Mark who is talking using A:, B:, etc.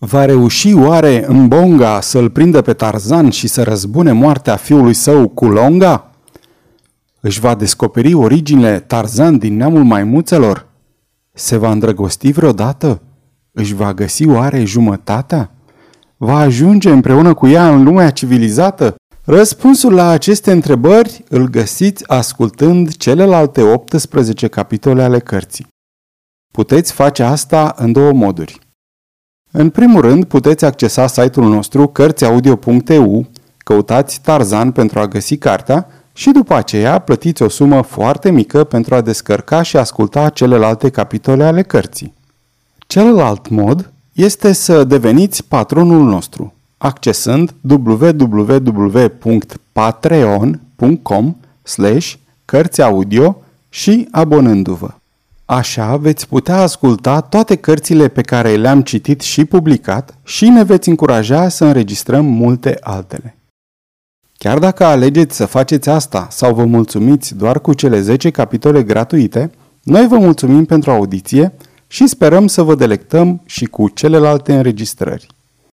A: Va reuși oare Mbonga să-l prindă pe Tarzan și să răzbune moartea fiului său Kulonga? Își va descoperi originile Tarzan din neamul maimuțelor? Se va îndrăgosti vreodată? Își va găsi oare jumătatea? Va ajunge împreună cu ea în lumea civilizată? Răspunsul la aceste întrebări îl găsiți ascultând celelalte 18 capitole ale cărții. Puteți face asta în două moduri. În primul rând, puteți accesa site-ul nostru cărțiaudio.eu, căutați Tarzan pentru a găsi cartea și după aceea plătiți o sumă foarte mică pentru a descărca și asculta celelalte capitole ale cărții. Celălalt mod este să deveniți patronul nostru, accesând www.patreon.com slash cărțiaudio și abonându-vă. Așa veți putea asculta toate cărțile pe care le-am citit și publicat și ne veți încuraja să înregistrăm multe altele. Chiar dacă alegeți să faceți asta sau vă mulțumiți doar cu cele 10 capitole gratuite, noi vă mulțumim pentru audiție și sperăm să vă delectăm și cu celelalte înregistrări.